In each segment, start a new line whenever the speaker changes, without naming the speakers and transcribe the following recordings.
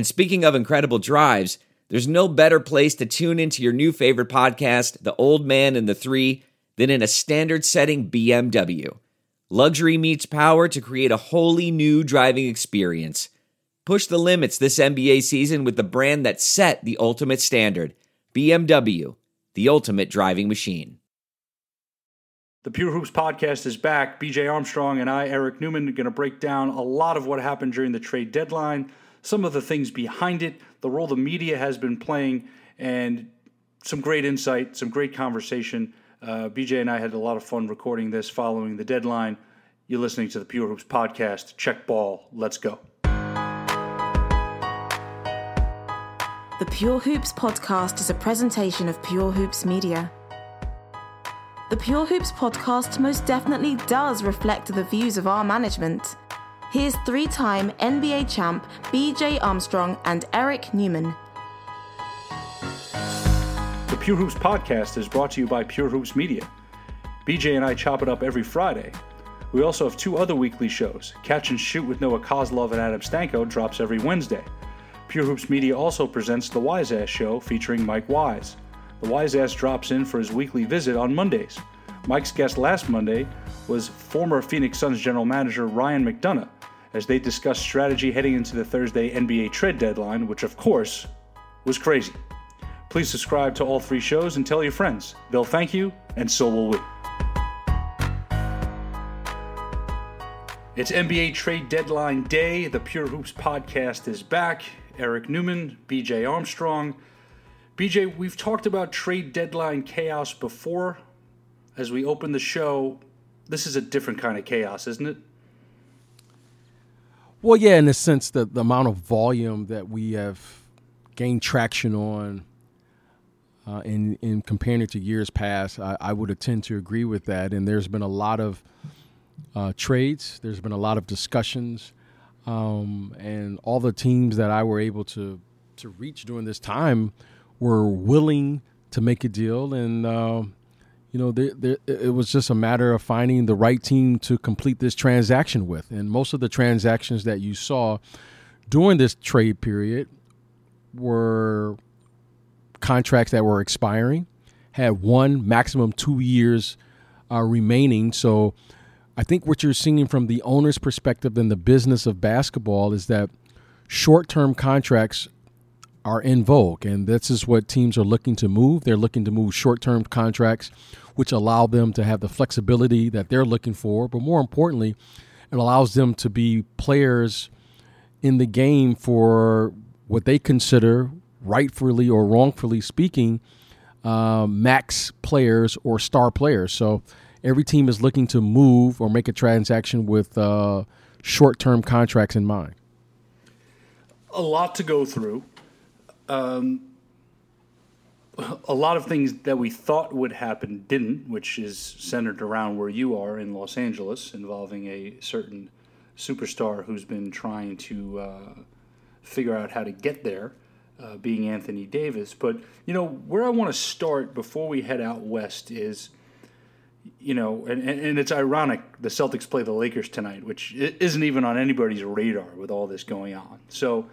And speaking of incredible drives, there's no better place to tune into your new favorite podcast, The Old Man and the Three, than in a standard setting BMW. Luxury meets power to create a wholly new driving experience. Push the limits this NBA season with the brand that set the ultimate standard BMW, the ultimate driving machine.
The Pure Hoops podcast is back. BJ Armstrong and I, Eric Newman, are going to break down a lot of what happened during the trade deadline some of the things behind it, the role the media has been playing, and some great insight, some great conversation. Uh, BJ and I had a lot of fun recording this following the deadline. You're listening to the Pure Hoops podcast. Check ball. Let's go.
The Pure Hoops podcast is a presentation of Pure Hoops Media. The Pure Hoops podcast most definitely does reflect the views of our management. Here's three time NBA champ BJ Armstrong and Eric Newman.
The Pure Hoops podcast is brought to you by Pure Hoops Media. BJ and I chop it up every Friday. We also have two other weekly shows. Catch and Shoot with Noah Kozlov and Adam Stanko drops every Wednesday. Pure Hoops Media also presents The Wise Ass Show featuring Mike Wise. The Wise Ass drops in for his weekly visit on Mondays. Mike's guest last Monday was former Phoenix Suns general manager Ryan McDonough as they discuss strategy heading into the Thursday NBA trade deadline, which of course was crazy. Please subscribe to all three shows and tell your friends. They'll thank you, and so will we. It's NBA trade deadline day. The Pure Hoops podcast is back. Eric Newman, BJ Armstrong. BJ, we've talked about trade deadline chaos before. As we open the show, this is a different kind of chaos, isn't it?
Well, yeah, in the sense that the amount of volume that we have gained traction on uh, in in comparing it to years past, I, I, would tend to agree with that. And there's been a lot of uh, trades. There's been a lot of discussions, um, and all the teams that I were able to to reach during this time were willing to make a deal, and uh, you know, there, there, it was just a matter of finding the right team to complete this transaction with. And most of the transactions that you saw during this trade period were contracts that were expiring, had one maximum two years uh, remaining. So I think what you're seeing from the owner's perspective in the business of basketball is that short term contracts are in vogue. And this is what teams are looking to move. They're looking to move short term contracts which allow them to have the flexibility that they're looking for. But more importantly, it allows them to be players in the game for what they consider, rightfully or wrongfully speaking, uh, max players or star players. So every team is looking to move or make a transaction with uh, short term contracts in mind.
A lot to go through. Um, a lot of things that we thought would happen didn't, which is centered around where you are in Los Angeles, involving a certain superstar who's been trying to uh, figure out how to get there, uh, being Anthony Davis. But, you know, where I want to start before we head out west is, you know, and, and it's ironic the Celtics play the Lakers tonight, which isn't even on anybody's radar with all this going on. So,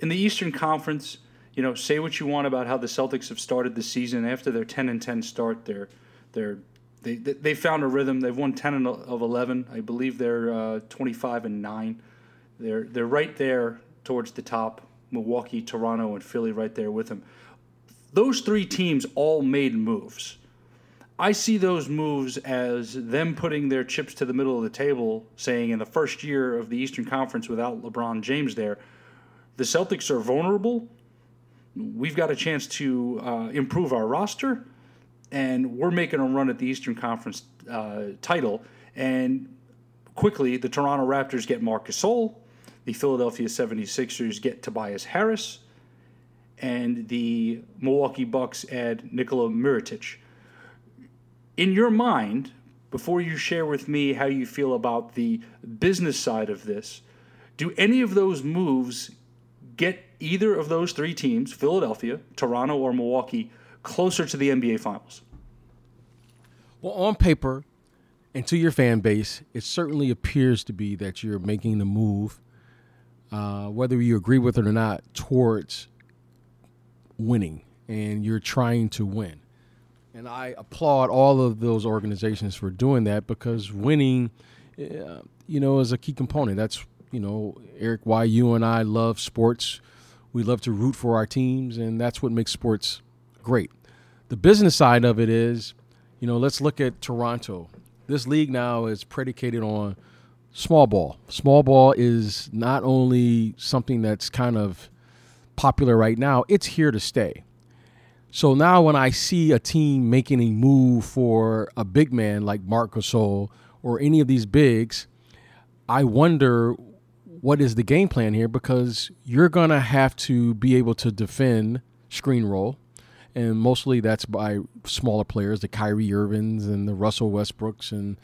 in the Eastern Conference, you know, say what you want about how the Celtics have started the season. After their 10 and 10 start, they're they're they they found a rhythm. They've won 10 of 11. I believe they're uh, 25 and 9. They're they're right there towards the top. Milwaukee, Toronto, and Philly right there with them. Those three teams all made moves. I see those moves as them putting their chips to the middle of the table, saying in the first year of the Eastern Conference without LeBron James there, the Celtics are vulnerable we've got a chance to uh, improve our roster, and we're making a run at the Eastern Conference uh, title. And quickly, the Toronto Raptors get Marc Gasol, the Philadelphia 76ers get Tobias Harris, and the Milwaukee Bucks add Nikola Mirotic. In your mind, before you share with me how you feel about the business side of this, do any of those moves get either of those three teams, Philadelphia, Toronto, or Milwaukee, closer to the NBA Finals?
Well, on paper and to your fan base, it certainly appears to be that you're making the move, uh, whether you agree with it or not, towards winning and you're trying to win. And I applaud all of those organizations for doing that because winning, uh, you know, is a key component. That's, you know, Eric, why you and I love sports. We love to root for our teams, and that's what makes sports great. The business side of it is, you know, let's look at Toronto. This league now is predicated on small ball. Small ball is not only something that's kind of popular right now, it's here to stay. So now when I see a team making a move for a big man like Marc Gasol or any of these bigs, I wonder what is the game plan here because you're going to have to be able to defend screen roll. And mostly that's by smaller players, the Kyrie Irvings and the Russell Westbrooks and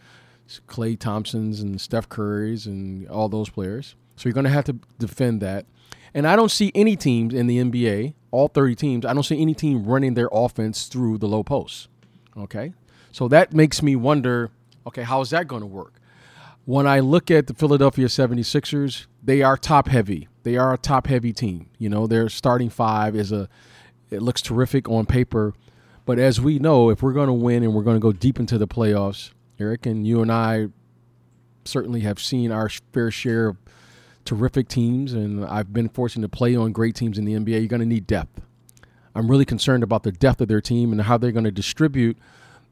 Klay Thompsons and Steph Currys and all those players. So you're going to have to defend that. And I don't see any teams in the NBA, all 30 teams, I don't see any team running their offense through the low post. Okay. So that makes me wonder okay, how is that going to work? When I look at the Philadelphia 76ers, they are top heavy. They are a top heavy team. You know, their starting five is a, it looks terrific on paper. But as we know, if we're going to win and we're going to go deep into the playoffs, Eric and you and I certainly have seen our fair share of terrific teams, and I've been fortunate to play on great teams in the NBA, you're going to need depth. I'm really concerned about the depth of their team and how they're going to distribute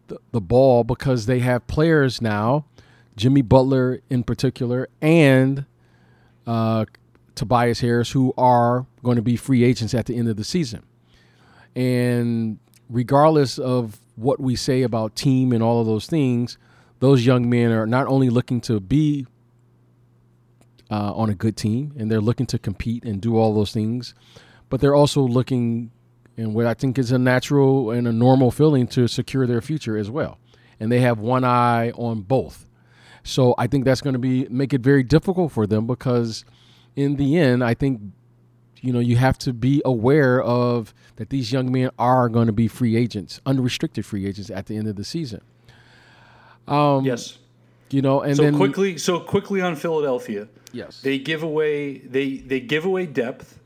the, the ball because they have players now, Jimmy Butler in particular, and uh, Tobias Harris, who are going to be free agents at the end of the season. And regardless of what we say about team and all of those things, those young men are not only looking to be uh, on a good team and they're looking to compete and do all those things, but they're also looking and what I think is a natural and a normal feeling to secure their future as well. And they have one eye on both. So I think that's going to be make it very difficult for them because in the end, I think you know you have to be aware of that these young men are going to be free agents, unrestricted free agents at the end of the season.
Um, yes.
You know, and
so
then
quickly, so quickly on Philadelphia.
Yes.
They give away they they give away depth.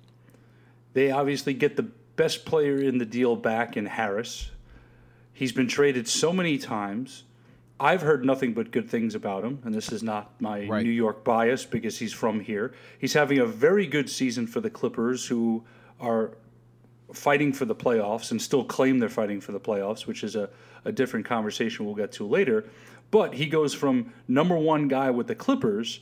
They obviously get the best player in the deal back in Harris. He's been traded so many times. I've heard nothing but good things about him, and this is not my right. New York bias because he's from here. He's having a very good season for the Clippers, who are fighting for the playoffs and still claim they're fighting for the playoffs, which is a, a different conversation we'll get to later. But he goes from number one guy with the Clippers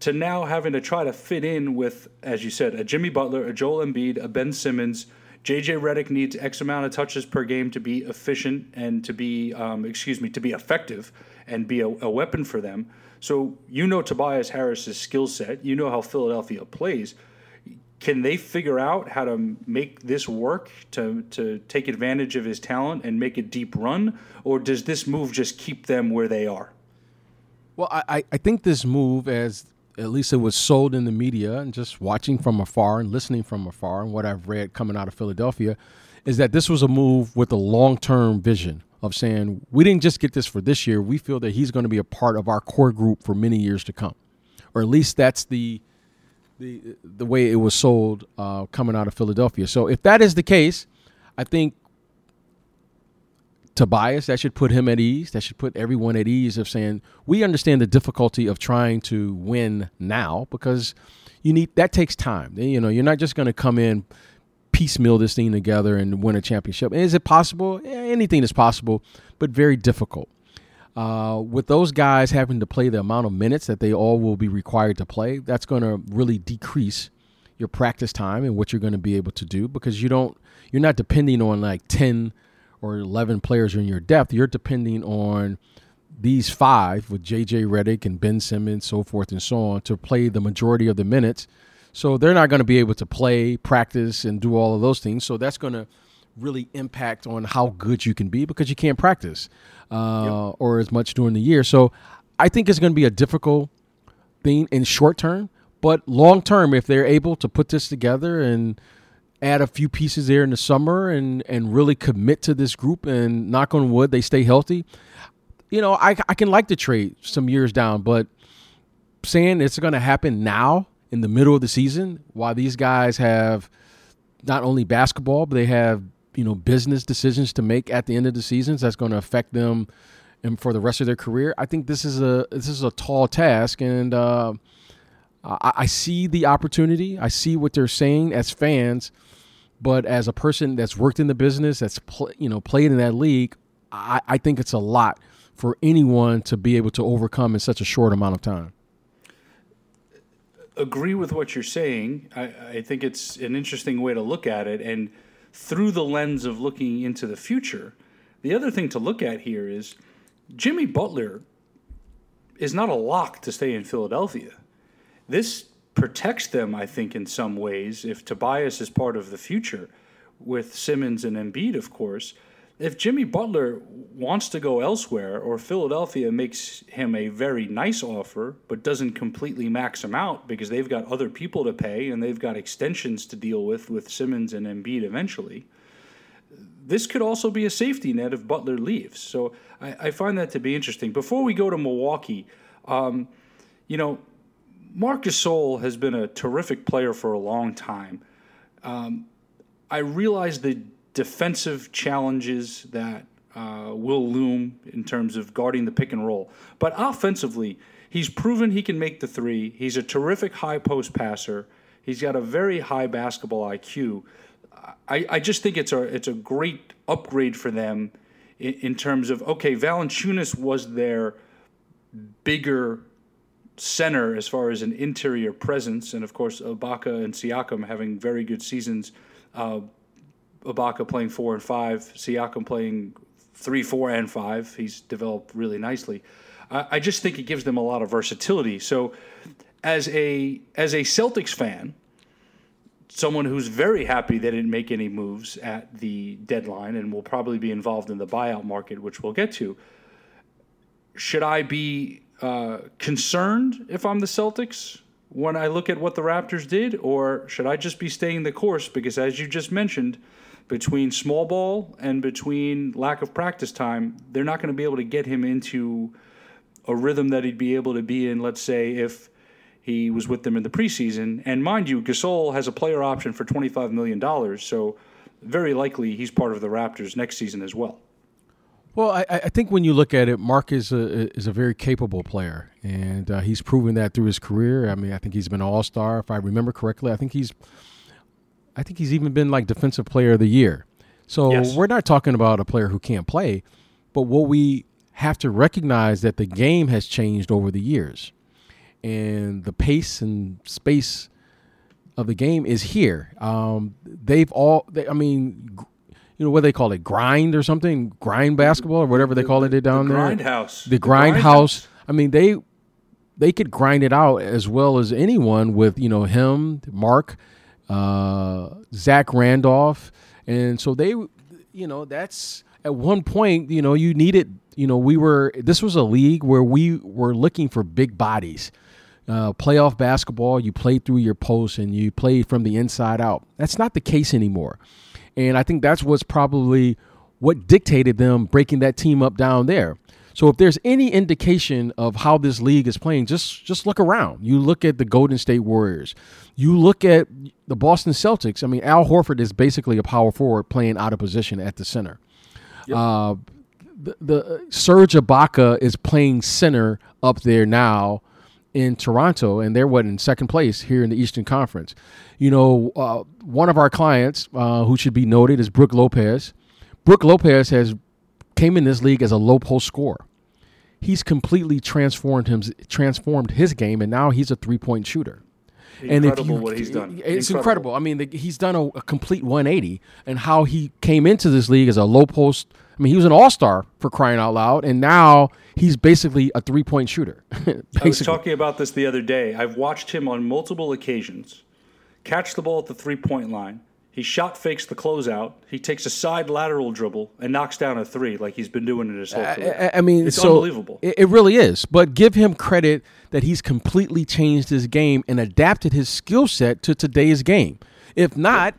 to now having to try to fit in with, as you said, a Jimmy Butler, a Joel Embiid, a Ben Simmons. JJ Redick needs X amount of touches per game to be efficient and to be, um, excuse me, to be effective and be a, a weapon for them. So you know Tobias Harris's skill set. You know how Philadelphia plays. Can they figure out how to make this work to to take advantage of his talent and make a deep run, or does this move just keep them where they are?
Well, I, I think this move, as at least it was sold in the media and just watching from afar and listening from afar and what I've read coming out of Philadelphia is that this was a move with a long term vision of saying we didn't just get this for this year. We feel that he's going to be a part of our core group for many years to come, or at least that's the the the way it was sold uh, coming out of Philadelphia. So if that is the case, I think Tobias, that should put him at ease. That should put everyone at ease of saying, we understand the difficulty of trying to win now because you need that takes time. You know, you're not just going to come in, piecemeal this thing together and win a championship. Is it possible? anything is possible, but very difficult. Uh, with those guys having to play the amount of minutes that they all will be required to play, that's going to really decrease your practice time and what you're going to be able to do because you don't you're not depending on like 10 or 11 players in your depth, you're depending on these five with JJ Redick and Ben Simmons, so forth and so on, to play the majority of the minutes So they're not going to be able to play, practice, and do all of those things. So that's going to really impact on how good you can be because you can't practice uh, yep. or as much during the year. So I think it's going to be a difficult thing in short term, but long term, if they're able to put this together and add a few pieces there in the summer and and really commit to this group and knock on wood they stay healthy. You know i, I can like the trade some years down but saying it's going to happen now in the middle of the season while these guys have not only basketball but they have you know business decisions to make at the end of the seasons that's going to affect them and for the rest of their career i think this is a this is a tall task. And uh, I, I see the opportunity. I see what they're saying as fans but as a person that's worked in the business, that's pl- you know played in that league, I, I think it's a lot for anyone to be able to overcome in such a short amount of time.
Agree with what you're saying. I, I think it's an interesting way to look at it, and through the lens of looking into the future, the other thing to look at here is Jimmy Butler is not a lock to stay in Philadelphia. This protects them, I think, in some ways. If Tobias is part of the future, with Simmons and Embiid, of course, if Jimmy Butler wants to go elsewhere, or Philadelphia makes him a very nice offer, but doesn't completely max him out because they've got other people to pay and they've got extensions to deal with with Simmons and Embiid eventually. This could also be a safety net if Butler leaves. So I, I find that to be interesting. Before we go to Milwaukee, um, you know, Marc Gasol has been a terrific player for a long time. Um, I realize the defensive challenges that uh, will loom in terms of guarding the pick and roll, but offensively, he's proven he can make the three. He's a terrific high post passer. He's got a very high basketball IQ. I, I just think it's a it's a great upgrade for them in, in terms of okay, Valanciunas was their bigger center as far as an interior presence, and of course Ibaka and Siakam having very good seasons. Uh, Ibaka playing four and five, Siakam playing three, four, and five. He's developed really nicely. I, I just think it gives them a lot of versatility. So, as a as a Celtics fan, someone who's very happy they didn't make any moves at the deadline and will probably be involved in the buyout market, which we'll get to. Should I be uh, concerned if I'm the Celtics when I look at what the Raptors did, or should I just be staying the course? Because as you just mentioned, between small ball and between lack of practice time, they're not going to be able to get him into a rhythm that he'd be able to be in, let's say, if he was with them in the preseason. And mind you, Gasol has a player option for $25 million, so very likely he's part of the Raptors next season as well.
Well, I, I, think when you look at it, Marc is a is a very capable player, and uh, he's proven that through his career. I mean, I think he's been All Star, if I remember correctly. I think he's, I think he's even been like Defensive Player of the Year. So yes. we're not talking about a player who can't play, but what we have to recognize that the game has changed over the years, and the pace and space of the game is here. Um, they've all, they, I mean you know what they call it, grind or something, grind basketball or whatever they call it down
the
there.
Grind house.
The grind, house. I mean, they they could grind it out as well as anyone with you know him, mark uh, Zach Randolph, and so they, you know, that's at one point, you know, you needed, you know, we were this was a league where we were looking for big bodies. Uh, playoff basketball, you play through your post and you play from the inside out. That's not the case anymore. And I think that's what's probably what dictated them breaking that team up down there. So if there's any indication of how this league is playing, just just look around. You look at the Golden State Warriors. You look at the Boston Celtics. I mean, Al Horford is basically a power forward playing out of position at the center. Yep. Uh, the, the Serge Ibaka is playing center up there now in Toronto, and they're what in second place here in the Eastern Conference. You know, uh, one of our clients uh, who should be noted is Brook Lopez. Brook Lopez has came in this league as a low post scorer. He's completely transformed him, transformed his game, and now he's a three point shooter.
Incredible and if you, what he's done.
It's incredible. incredible. I mean, the, he's done a, a complete 180, and how he came into this league as a low post. I mean, he was an all star for crying out loud, and now he's basically a three point shooter.
I was talking about this the other day. I've watched him on multiple occasions catch the ball at the three point line. He shot fakes the closeout. He takes a side lateral dribble and knocks down a three like he's been doing in his whole career.
I, I mean,
it's
so
unbelievable.
It, it really is. But give him credit that he's completely changed his game and adapted his skill set to today's game. If not,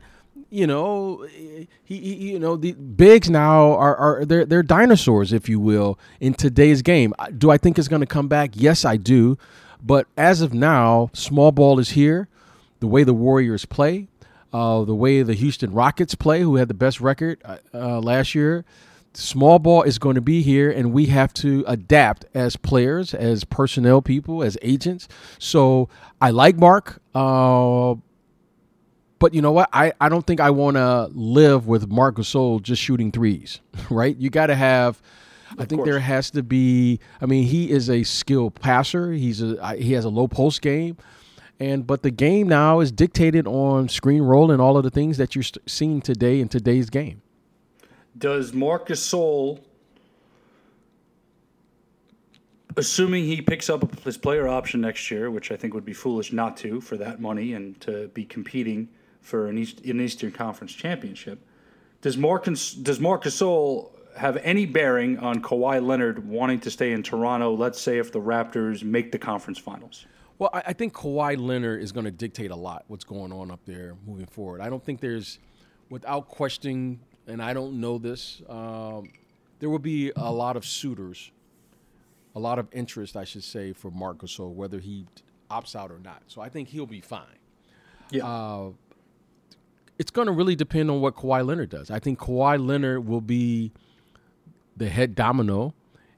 you know, he, he you know the bigs now are are they're they're dinosaurs, if you will, in today's game. Do I think it's going to come back? Yes, I do. But as of now, small ball is here. The way the Warriors play, uh, the way the Houston Rockets play, who had the best record uh, uh, last year. Small ball is going to be here, and we have to adapt as players, as personnel people, as agents. So I like Marc, uh, but you know what? I, I don't think I want to live with Marc Gasol just shooting threes, right? You got to have. I think
course.
there has to be. I mean, he is a skilled passer. He's a he has a low post game. And but the game now is dictated on screen roll and all of the things that you're st- seeing today in today's game.
Does Marc Gasol, assuming he picks up his player option next year, which I think would be foolish not to for that money and to be competing for an, East, an Eastern Conference championship, does Marc, does Marc Gasol have any bearing on Kawhi Leonard wanting to stay in Toronto, let's say if the Raptors make the conference finals?
Well, I, I think Kawhi Leonard is going to dictate a lot what's going on up there moving forward. I don't think there's, without questioning, and I don't know this, um, there will be a lot of suitors, a lot of interest, I should say, for Marc Gasol, whether he opts out or not. So I think he'll be fine.
Yeah.
Uh, it's going to really depend on what Kawhi Leonard does. I think Kawhi Leonard will be the head domino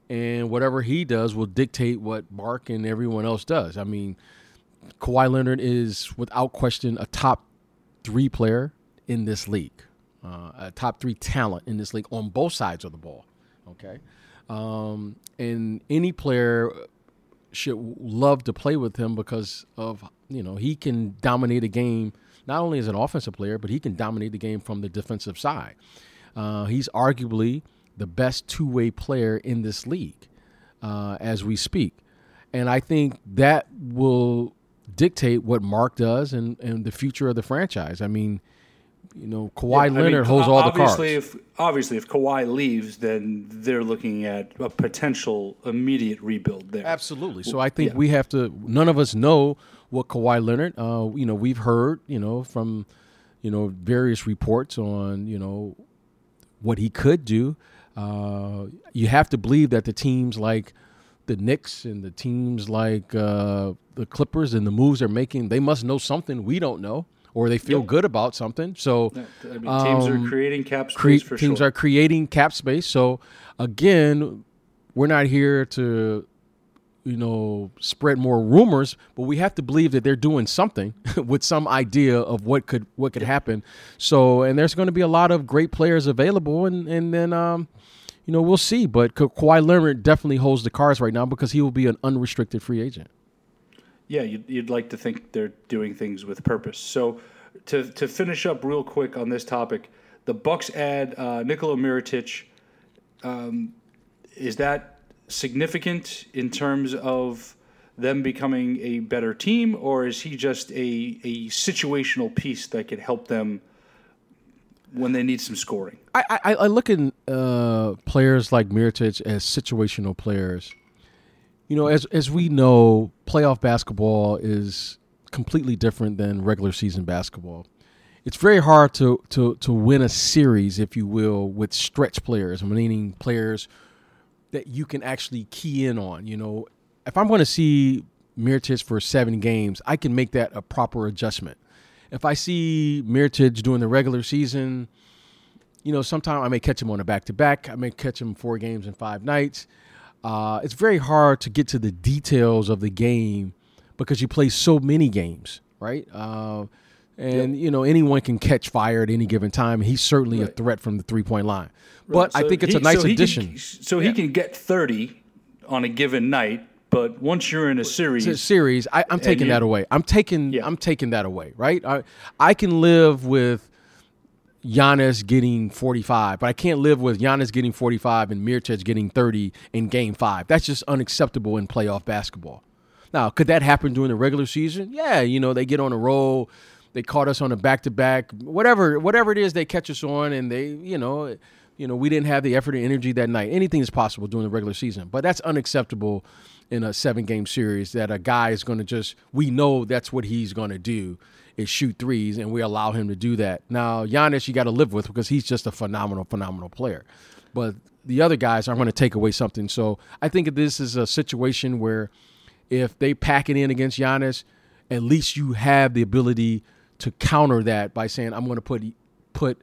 and whatever he does will dictate what Marc and everyone else does. I mean, Kawhi Leonard is without question a top three player in this league, uh, a top three talent in this league on both sides of the ball. Okay, um, and any player should love to play with him because of you know he can dominate a game not only as an offensive player, but he can dominate the game from the defensive side. Uh, he's arguably the best two way player in this league uh, as we speak. And I think that will dictate what Marc does and, and the future of the franchise. I mean, you know, Kawhi
Yeah, I
Leonard
mean,
holds all the cards.
obviously, If, obviously, if Kawhi leaves, then they're looking at a potential immediate rebuild there.
Absolutely. So I think
yeah.
we have to. None of us know what Kawhi Leonard. Uh, you know, we've heard, you know, from, you know, various reports on, you know, what he could do. Uh, you have to believe that the teams like the Knicks and the teams like uh, the Clippers and the moves they're making, they must know something we don't know, or they feel
Yep.
good about something. So
I mean, teams
um,
are creating cap space
cre- teams
sure.
are creating cap space. So again, we're not here to you know spread more rumors, but we have to believe that they're doing something with some idea of what could what could happen. So and there's going to be a lot of great players available, and and then um, you know we'll see. But Ka- Kawhi Leonard definitely holds the cards right now because he will be an unrestricted free agent.
yeah, you'd, you'd like to think they're doing things with purpose. So, to to finish up real quick on this topic, the Bucks add uh, Nikola Mirotic. Um, is that significant in terms of them becoming a better team, or is he just a, a situational piece that could help them when they need some scoring?
I, I, I look at uh, players like Mirotic as situational players. You know, as as we know, playoff basketball is completely different than regular season basketball. It's very hard to to to win a series, if you will, with stretch players, meaning players that you can actually key in on. You know, if I'm going to see Mirotic for seven games, I can make that a proper adjustment. If I see Mirotic during the regular season, you know, sometimes I may catch him on a back to back. I may catch him four games in five nights. Uh, it's very hard to get to the details of the game because you play so many games, right? Uh, and you know anyone can catch fire at any given time. He's certainly a threat from the three point line. But I think it's
he-
a nice
so he can-
addition.
so he can get 30 on a given night, but once you're in a series,
to series, I, I'm taking
you-
that away. I'm taking
Yeah.
I'm taking that away, right? I I can live with Giannis getting 45, but I can't live with Giannis getting 45 and Mirotic getting 30 in Game Five. That's just unacceptable in playoff basketball. Now, could that happen during the regular season? Yeah, you know they get on a roll. They caught us on a back to back, whatever whatever it is they catch us on, and they you know you know we didn't have the effort and energy that night. Anything is possible during the regular season, but that's unacceptable in a seven game series that a guy is going to just we know that's what he's going to do is shoot threes, and we allow him to do that. Now Giannis, you got to live with because he's just a phenomenal, phenomenal player, but the other guys are going to take away something. So I think this is a situation where if they pack it in against Giannis, at least you have the ability to counter that by saying, "I'm going to put put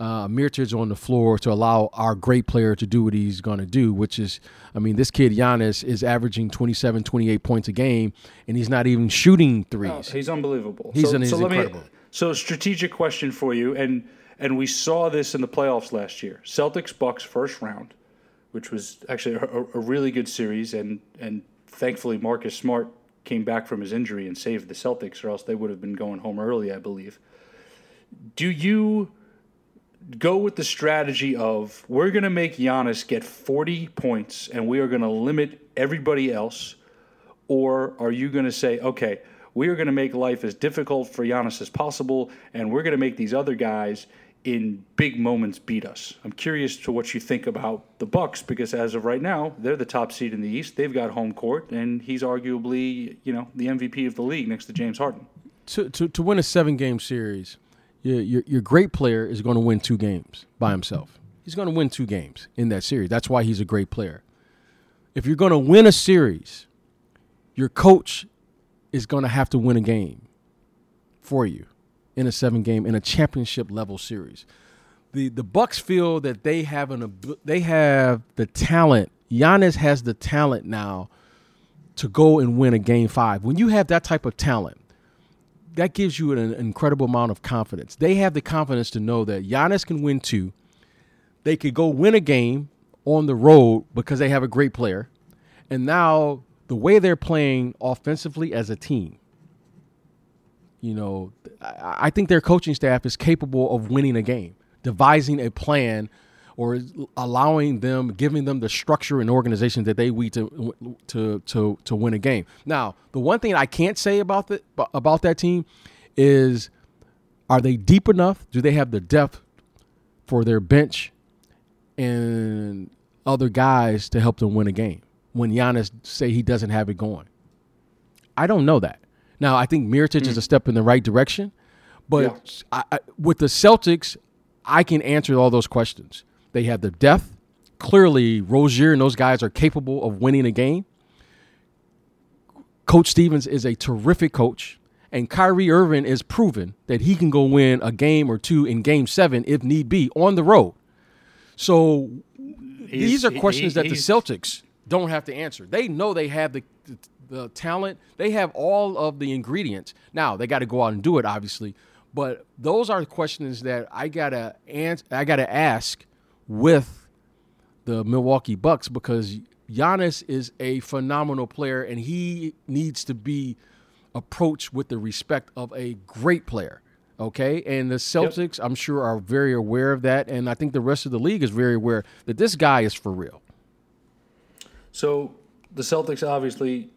uh, on the floor to allow our great player to do what he's going to do, which is, I mean, this kid Giannis is averaging 27, 28 points a game, and he's not even shooting threes. Oh,
he's unbelievable.
He's, so, an, he's so incredible.
Me, so, strategic question for you, and and we saw this in the playoffs last year. Celtics Bucks first round, which was actually a, a really good series, and and thankfully Marcus Smart came back from his injury and saved the Celtics, or else they would have been going home early, I believe. Do you go with the strategy of we're going to make Giannis get 40 points and we are going to limit everybody else? Or are you going to say, okay, we are going to make life as difficult for Giannis as possible and we're going to make these other guys in big moments beat us. I'm curious to what you think about the Bucks because as of right now, they're the top seed in the East. They've got home court, and he's arguably, you know, the MVP of the league next to James Harden.
To to, to win a seven game series, your, your your great player is going to win two games by himself. He's going to win two games in that series. That's why he's a great player. If you're going to win a series, your coach is going to have to win a game for you in a seven game in a championship level series. The the Bucks feel that they have an they have the talent. Giannis has the talent now to go and win a game 5. When you have that type of talent, that gives you an incredible amount of confidence. They have the confidence to know that Giannis can win two. They could go win a game on the road because they have a great player. And now the way they're playing offensively as a team, you know, I think their coaching staff is capable of winning a game, devising a plan or allowing them, giving them the structure and organization that they need to to to to win a game. Now, the one thing I can't say about the about that team is, are they deep enough? Do they have the depth for their bench and other guys to help them win a game? When Giannis say he doesn't have it going, I don't know that. Now, I think Mirotic mm. is a step in the right direction, but yeah. I, I, with the Celtics, I can answer all those questions. They have the depth. Clearly, Rozier and those guys are capable of winning a game. Coach Stevens is a terrific coach, and Kyrie Irving is proven that he can go win a game or two in Game Seven if need be on the road. So he's, these are questions he, that the Celtics don't have to answer. They know they have the, the talent. They have all of the ingredients. Now they got to go out and do it, obviously. But those are questions that I gotta answer. I gotta ask with the Milwaukee Bucks because Giannis is a phenomenal player and he needs to be approached with the respect of a great player. Okay, and the Celtics, yep. I'm sure, are very aware of that, and I think the rest of the league is very aware that this guy is for real.
So the Celtics obviously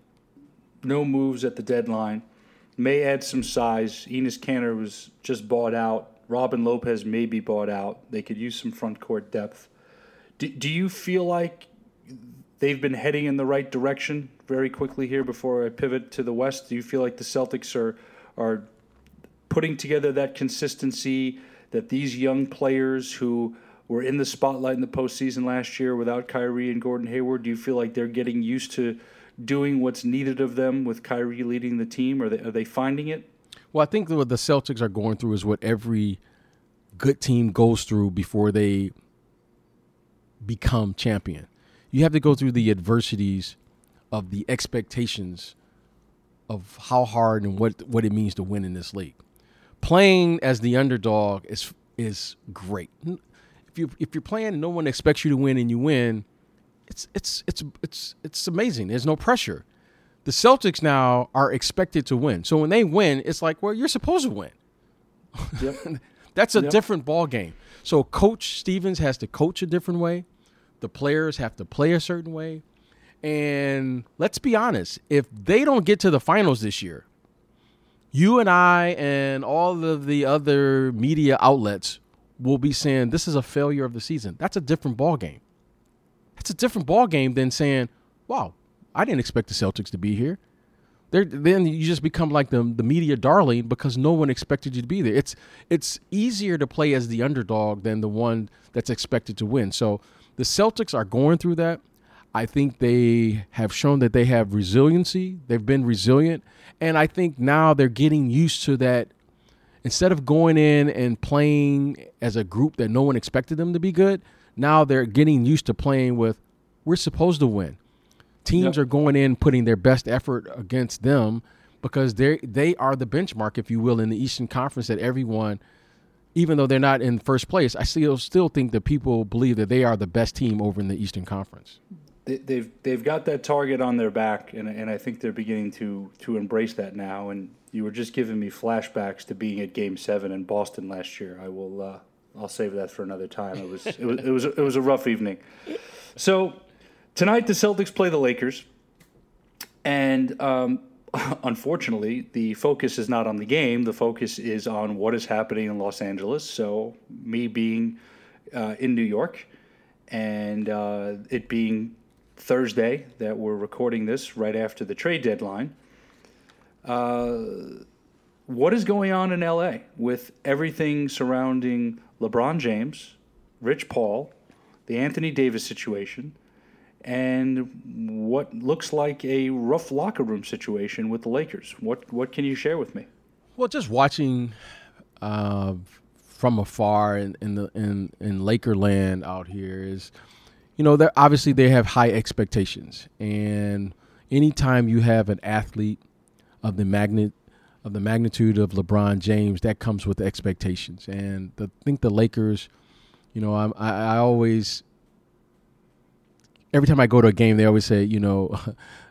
no moves at the deadline. May add some size. Enes Kanter was just bought out. Robin Lopez may be bought out. They could use some front court depth. Do, do you feel like they've been heading in the right direction very quickly here before I pivot to the West? Do you feel like the Celtics are are putting together that consistency that these young players who were in the spotlight in the postseason last year without Kyrie and Gordon Hayward, do you feel like they're getting used to doing what's needed of them with Kyrie leading the team? Are they are they finding it?
Well, I think what the Celtics are going through is what every good team goes through before they become champion. You have to go through the adversities of the expectations of how hard and what what it means to win in this league. Playing as the underdog is is great. If you if you're playing and no one expects you to win and you win, it's it's it's it's it's amazing. There's no pressure. The Celtics now are expected to win. So when they win, it's like, well, you're supposed to win. Yep. That's a yep. different ball game. So Coach Stevens has to coach a different way. The players have to play a certain way. And let's be honest, if they don't get to the finals this year, you and I and all of the other media outlets will be saying this is a failure of the season. That's a different ball game. That's a different ball game than saying, "Wow, I didn't expect the Celtics to be here." They're, then you just become like the the media darling because no one expected you to be there. It's it's easier to play as the underdog than the one that's expected to win. So the Celtics are going through that. I think they have shown that they have resiliency. They've been resilient, and I think now they're getting used to that. Instead of going in and playing as a group that no one expected them to be good, now they're getting used to playing with we're supposed to win. Teams yep. are going in putting their best effort against them because they they are the benchmark, if you will, in the Eastern Conference that everyone, even though they're not in first place, I still still think that people believe that they are the best team over in the Eastern Conference.
They've they've got that target on their back, and and I think they're beginning to to embrace that now. And you were just giving me flashbacks to being at Game Seven in Boston last year. I will uh, I'll save that for another time. It was it was it was, it was a rough evening. So Tonight, the Celtics play the Lakers, and um, unfortunately, the focus is not on the game. The focus is on what is happening in Los Angeles. So, me being uh, in New York, and uh, it being Thursday that we're recording this right after the trade deadline. Uh, what is going on in LA with everything surrounding LeBron James, Rich Paul, the Anthony Davis situation, and what looks like a rough locker room situation with the Lakers. What what can you share with me?
Well, just watching uh, from afar in, in the in in Lakerland out here is, you know, they obviously they have high expectations, and anytime you have an athlete of the magnet of the magnitude of LeBron James, that comes with expectations, and the, I think the Lakers, you know, I, I always every time I go to a game, they always say, you know,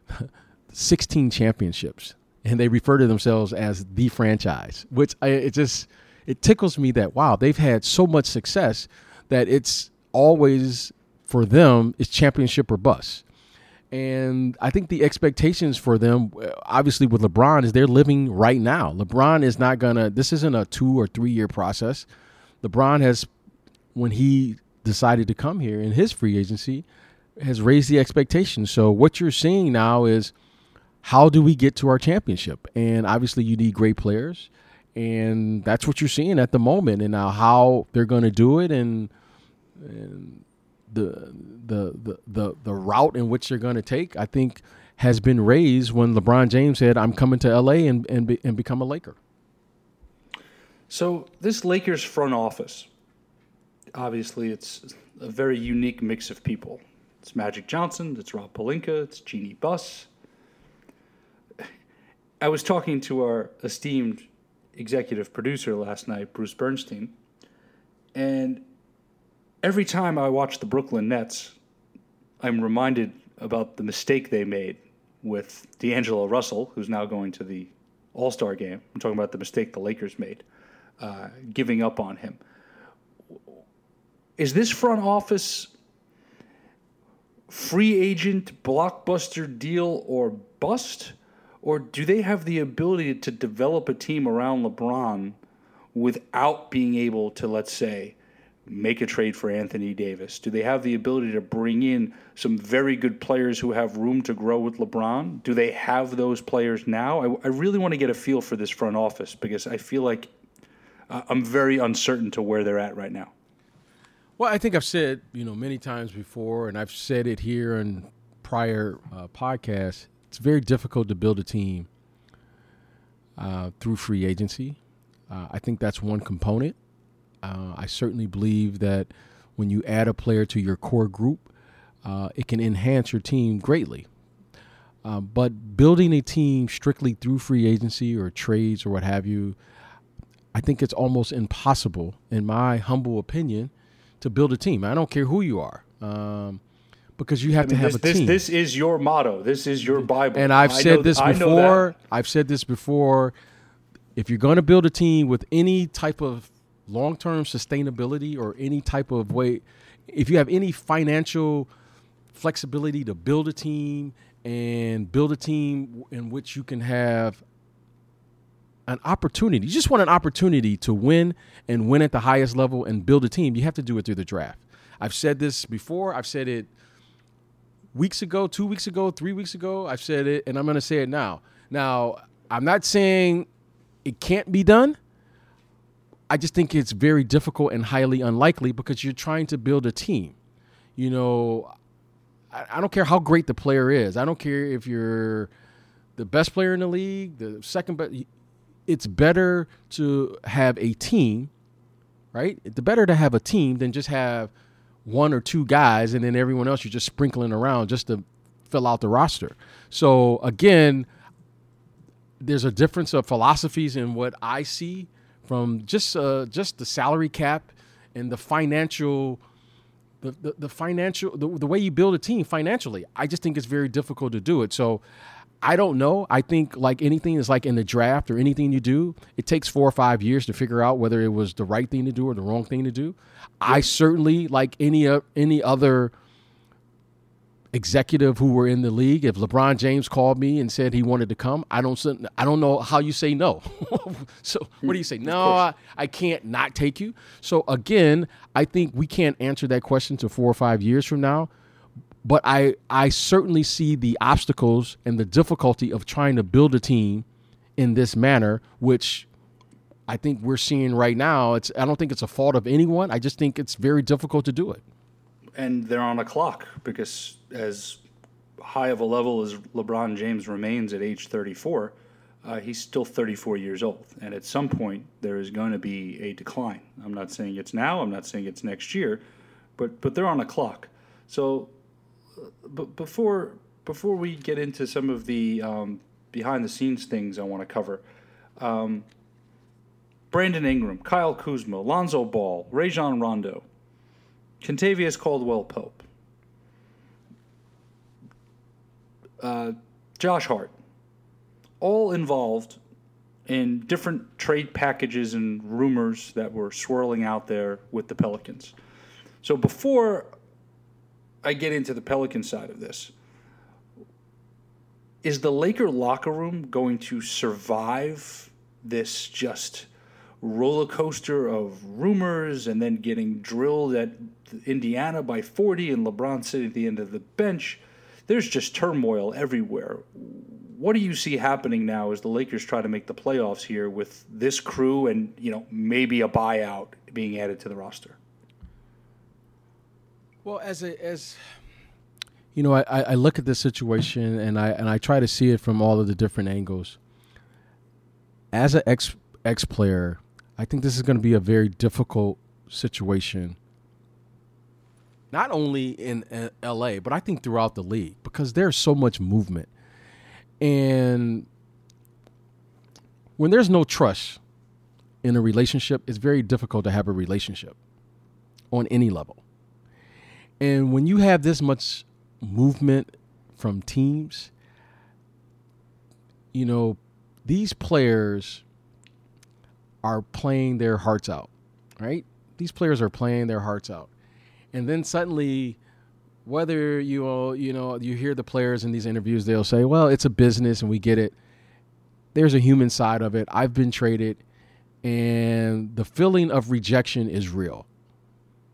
16 championships, and they refer to themselves as the franchise, which I, it just it tickles me that wow, they've had so much success that it's always for them it's championship or bust. And I think the expectations for them, uh, obviously with LeBron, is they're living right now. LeBron is not gonna. This isn't a two or three year process. LeBron has, when he decided to come here in his free agency, has raised the expectations. So what you're seeing now is how do we get to our championship? And obviously you need great players. And that's what you're seeing at the moment. And now how they're going to do it and, and the, the the the the route in which they're going to take, I think, has been raised when LeBron James said, "I'm coming to LA and and, be, and become a Laker."
So this Lakers front office, obviously, it's a very unique mix of people. It's Magic Johnson, it's Rob Pelinka, it's Jeanie Buss. I was talking to our esteemed executive producer last night, Bruce Bernstein, and every time I watch the Brooklyn Nets, I'm reminded about the mistake they made with D'Angelo Russell, who's now going to the All Star game. I'm talking about the mistake the Lakers made, uh, giving up on him. Is this front office free agent blockbuster deal or bust? Or do they have the ability to develop a team around LeBron without being able to, let's say, make a trade for Anthony Davis? Do they have the ability to bring in some very good players who have room to grow with LeBron? Do they have those players now? I, I really want to get a feel for this front office because I feel like uh, I'm very uncertain to where they're at right now.
Well, I think I've said you know many times before, and I've said it here in prior uh, podcasts. It's very difficult to build a team uh, through free agency. Uh, I think that's one component. Uh, I certainly believe that when you add a player to your core group, uh, it can enhance your team greatly. Uh, but building a team strictly through free agency or trades or what have you, I think it's almost impossible, in my humble opinion, to build a team. I don't care who you are. Um, because you have I mean, to have
this,
a
this,
team.
This is your motto. This is your Bible.
And I've said know, this before. I've said this before. If you're going to build a team with any type of long-term sustainability or any type of way, if you have any financial flexibility to build a team and build a team in which you can have an opportunity. You just want an opportunity to win and win at the highest level and build a team. You have to do it through the draft. I've said this before. I've said it weeks ago, two weeks ago, three weeks ago. I've said it, and I'm going to say it now. Now, I'm not saying it can't be done. I just think it's very difficult and highly unlikely because you're trying to build a team. You know, I, I don't care how great the player is. I don't care if you're the best player in the league, the second best. It's better to have a team, right? It's better to have a team than just have one or two guys and then everyone else you're just sprinkling around just to fill out the roster. So again, there's a difference of philosophies in what I see from just uh, just the salary cap and the financial the, the, the financial the, the way you build a team financially. I just think it's very difficult to do it. So I don't know. I think like anything is like in the draft or anything you do, it takes four or five years to figure out whether it was the right thing to do or the wrong thing to do. I certainly like any uh, any other executive who were in the league. If LeBron James called me and said he wanted to come, I don't I don't know how you say no. so what do you say? No, I, I can't not take you. So again, I think we can't answer that question to four or five years from now. But I I certainly see the obstacles and the difficulty of trying to build a team in this manner, which I think we're seeing right now. It's I don't think it's a fault of anyone. I just think it's very difficult to do it
and they're on a clock because as high of a level as LeBron James remains at age 34, uh, he's still 34 years old, and at some point there is going to be a decline. I'm not saying it's now. I'm not saying it's next year, but but they're on a clock. So, uh, but before before we get into some of the um, behind the scenes things I want to cover. Um, Brandon Ingram, Kyle Kuzma, Lonzo Ball, Rajon Rondo, Kentavious Caldwell Pope, uh, Josh Hart, all involved in different trade packages and rumors that were swirling out there with the Pelicans. So before I get into the Pelican side of this, is the Laker locker room going to survive this just roller coaster of rumors and then getting drilled at Indiana by 40 and LeBron sitting at the end of the bench. There's just turmoil everywhere. What do you see happening now as the Lakers try to make the playoffs here with this crew and, you know, maybe a buyout being added to the roster?
Well, as a, as you know, I, I look at this situation and I and I try to see it from all of the different angles. As an ex ex player, I think this is going to be a very difficult situation not only in LA, but I think throughout the league because there's so much movement. And when there's no trust in a relationship, it's very difficult to have a relationship on any level. And when you have this much movement from teams, you know, these players are playing their hearts out, right? These players are playing their hearts out and then suddenly whether you all you know you hear the players in these interviews they'll say well it's a business and we get it. There's a human side of it. I've been traded and the feeling of rejection is real.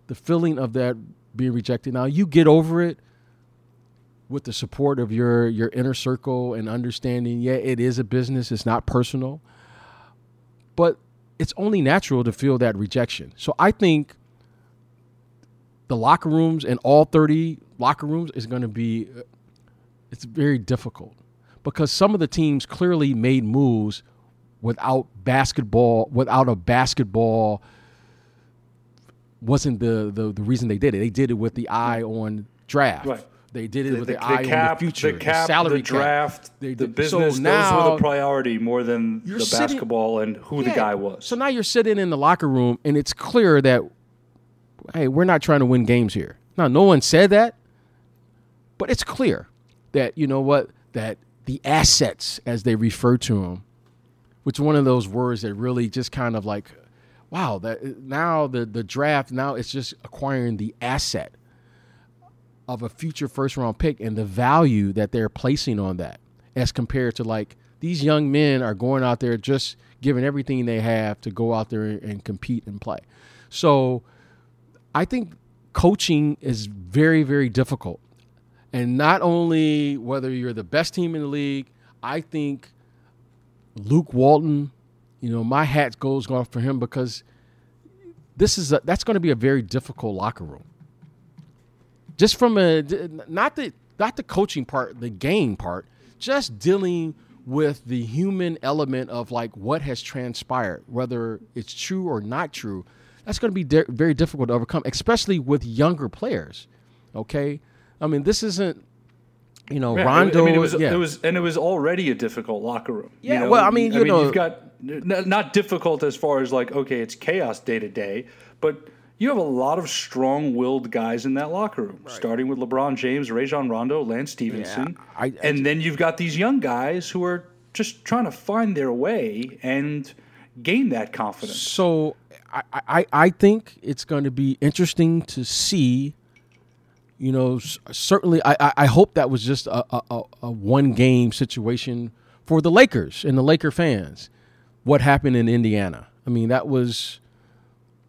The feeling of that being rejected. Now you get over it with the support of your your inner circle and understanding yeah it is a business it's not personal but it's only natural to feel that rejection. So i think the locker rooms and all 30 locker rooms is going to be it's very difficult because some of the teams clearly made moves without basketball without a basketball wasn't the, the, the reason they did it they did it with the eye on draft
right.
They did it the, with the, the
eye
cap, on the future,
the, cap,
the salary
the draft,
They,
the business. So now, those were the priority more than the
sitting,
basketball and who
yeah,
the guy was.
So now you're sitting in the locker room, and it's clear that hey, we're not trying to win games here. Now, no one said that, but it's clear that, you know what, that the assets, as they refer to them, which one of those words that really just kind of like, wow, that now the, the draft, now it's just acquiring the asset of a future first round pick and the value that they're placing on that as compared to like these young men are going out there just giving everything they have to go out there and compete and play. So I think coaching is very, very difficult. And not only whether you're the best team in the league, I think Luke Walton, you know, my hat goes off for him because this is a, that's going to be a very difficult locker room. Just from a not the not the coaching part, the game part, just dealing with the human element of like what has transpired, whether it's true or not true. That's going to be de- very difficult to overcome, especially with younger players. Okay, I mean this isn't you know, yeah, Rondo. I mean,
it was,
yeah.
it was, and it was already a difficult locker room.
Yeah,
you know?
well, I mean, you I mean, know,
you've got not difficult as far as like, okay, it's chaos day to day, but you have a lot of strong-willed guys in that locker room, right. starting with LeBron James, Rajon Rondo, Lance Stephenson, yeah, I, I, and then you've got these young guys who are just trying to find their way and gain that confidence.
So, I, I, I think it's going to be interesting to see. You know, certainly, I, I hope that was just a, a, a one game situation for the Lakers and the Laker fans. What happened in Indiana? I mean, that was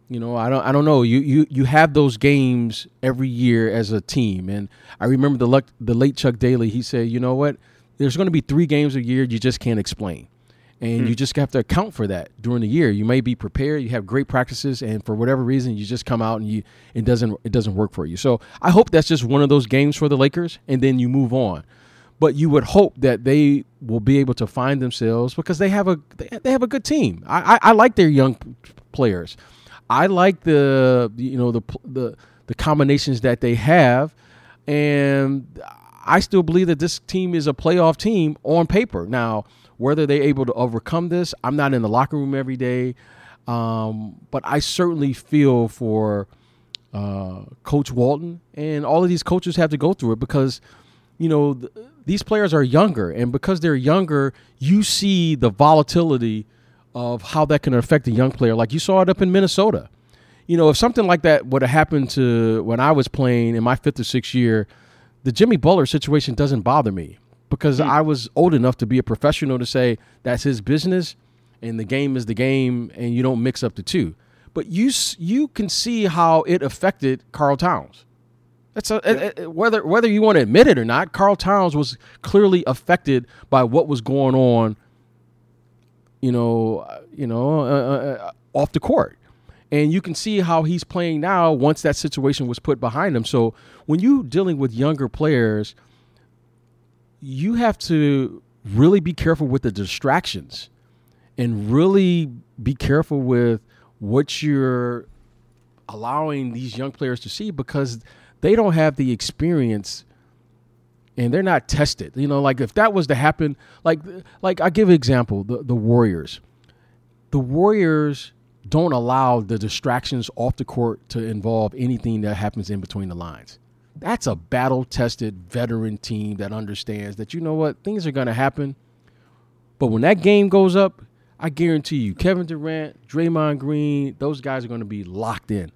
you know, I don't I don't know. You you you have those games every year as a team, and I remember the luck, the late Chuck Daly. He said, you know what? There's going to be three games a year you just can't explain, and hmm. you just have to account for that during the year. You may be prepared, you have great practices, and for whatever reason, you just come out and you it doesn't it doesn't work for you. So I hope that's just one of those games for the Lakers, and then you move on. But you would hope that they will be able to find themselves because they have a they have a good team. I, I, I like their young players. I like the you know the the the combinations that they have, and I still believe that this team is a playoff team on paper. Now, whether they're able to overcome this, I'm not in the locker room every day, um, but I certainly feel for uh, Coach Walton and all of these coaches have to go through it because you know th- these players are younger, and because they're younger, you see the volatility of how that can affect a young player. Like you saw it up in Minnesota. You know, if something like that would have happened to when I was playing in my fifth or sixth year, the Jimmy Butler situation doesn't bother me because mm. I was old enough to be a professional to say that's his business and the game is the game and you don't mix up the two. But you you can see how it affected Karl Towns. That's a, yeah. whether whether you want to admit it or not, Karl Towns was clearly affected by what was going on you know, uh, you know, uh, uh, uh, off the court. And you can see how he's playing now once that situation was put behind him. So when you're dealing with younger players, you have to really be careful with the distractions and really be careful with what you're allowing these young players to see because they don't have the experience and they're not tested. You know, like if that was to happen, like like I give an example, the the Warriors. The Warriors don't allow the distractions off the court to involve anything that happens in between the lines. That's a battle tested veteran team that understands that you know what, things are going to happen. But when that game goes up, I guarantee you, Kevin Durant, Draymond Green, those guys are going to be locked in.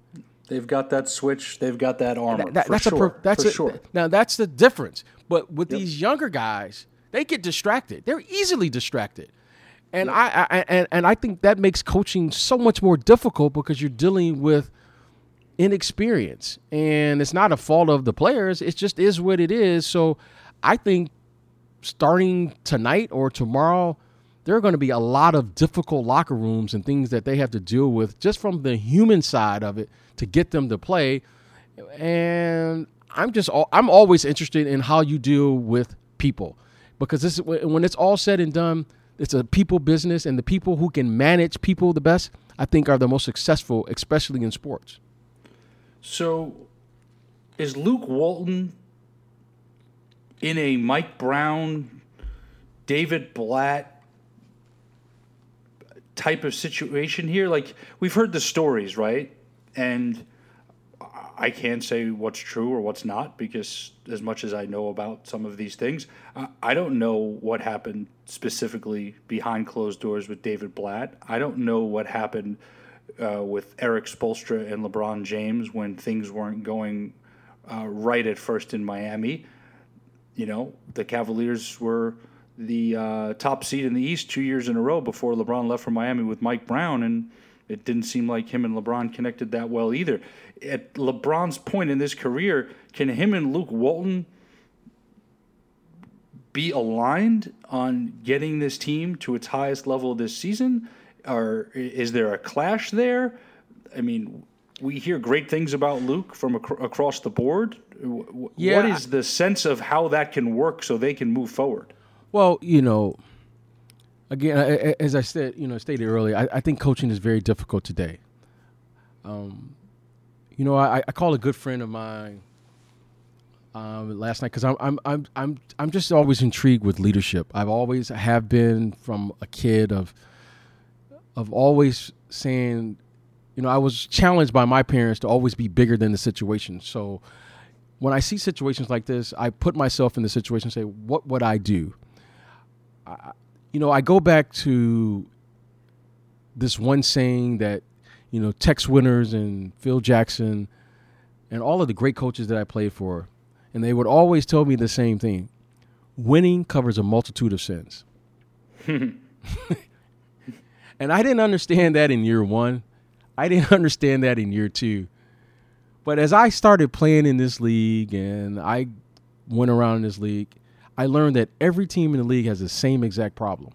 They've got that switch. They've got that armor. That, that, that's sure, a that's
a,
sure.
Now that's the difference. But with yep. these younger guys, they get distracted. They're easily distracted. And yep. I, I and, and I think that makes coaching so much more difficult because you're dealing with inexperience. And it's not a fault of the players. It just is what it is. So I think starting tonight or tomorrow, there are going to be a lot of difficult locker rooms and things that they have to deal with just from the human side of it to get them to play. And I'm just I'm always interested in how you deal with people because this is when it's all said and done, it's a people business, and the people who can manage people the best, I think, are the most successful, especially in sports.
So, is Luke Walton in a Mike Brown, David Blatt type of situation here? Like we've heard the stories, right? And I can't say what's true or what's not because, as much as I know about some of these things, I don't know what happened specifically behind closed doors with David Blatt. I don't know what happened uh, with Erik Spoelstra and LeBron James when things weren't going uh, right at first in Miami. You know, the Cavaliers were the uh, top seed in the East two years in a row before LeBron left for Miami with Mike Brown, and it didn't seem like him and LeBron connected that well either. At LeBron's point in his career, can him and Luke Walton be aligned on getting this team to its highest level this season? Or is there a clash there? I mean, we hear great things about Luke from ac- across the board. Yeah, what is the sense of how that can work so they can move forward?
Well, you know, again, as I said, you know, stated earlier, I, I think coaching is very difficult today. Um, you know, I, I call a good friend of mine um, last night because I'm, I'm I'm I'm I'm just always intrigued with leadership. I've always have been from a kid of of always saying, you know, I was challenged by my parents to always be bigger than the situation. So when I see situations like this, I put myself in the situation and say, what would I do? I, you know, I go back to this one saying that, you know, Tex Winters and Phil Jackson and all of the great coaches that I played for, and they would always tell me the same thing winning covers a multitude of sins. and I didn't understand that in year one. I didn't understand that in year two. But as I started playing in this league and I went around in this league, I learned that every team in the league has the same exact problem.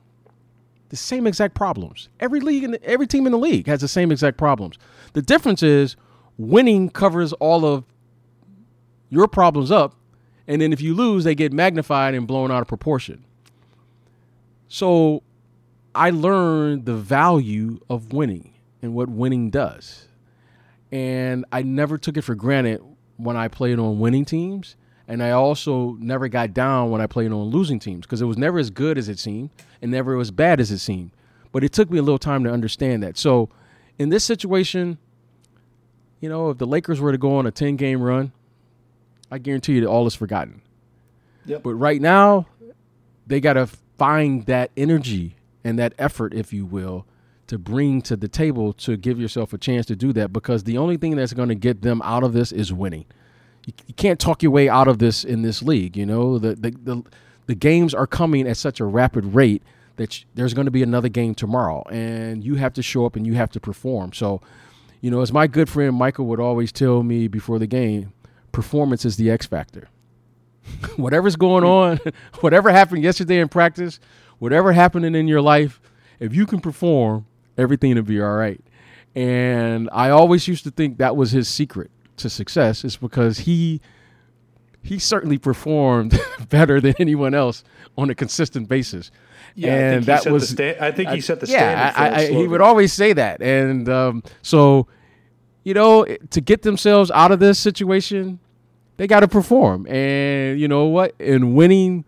The same exact problems. Every league and every team in the league has the same exact problems. The difference is winning covers all of your problems up, and then if you lose, they get magnified and blown out of proportion. So I learned the value of winning and what winning does. And I never took it for granted when I played on winning teams and I also never got down when I played on losing teams because it was never as good as it seemed and never as bad as it seemed. But it took me a little time to understand that. So in this situation, you know, if the Lakers were to go on a 10 game run, I guarantee you that all is forgotten. Yep. But right now, they got to find that energy and that effort, if you will, to bring to the table to give yourself a chance to do that because the only thing that's going to get them out of this is winning you, you can't talk your way out of this in this league. You know, the the the, the games are coming at such a rapid rate that there's going to be another game tomorrow, and you have to show up and you have to perform. So, you know, as my good friend Michael would always tell me before the game, performance is the X factor. Whatever's going hmm. on, whatever happened yesterday in practice, whatever happening in your life, if you can perform, everything will be all right. And I always used to think that was his secret to success is because he he certainly performed better than anyone else on a consistent basis.
Yeah, and that was sta- I think he set the standard. yeah,
I, I, he would always say that, and um, so you know to get themselves out of this situation, they got to perform, and you know what? And winning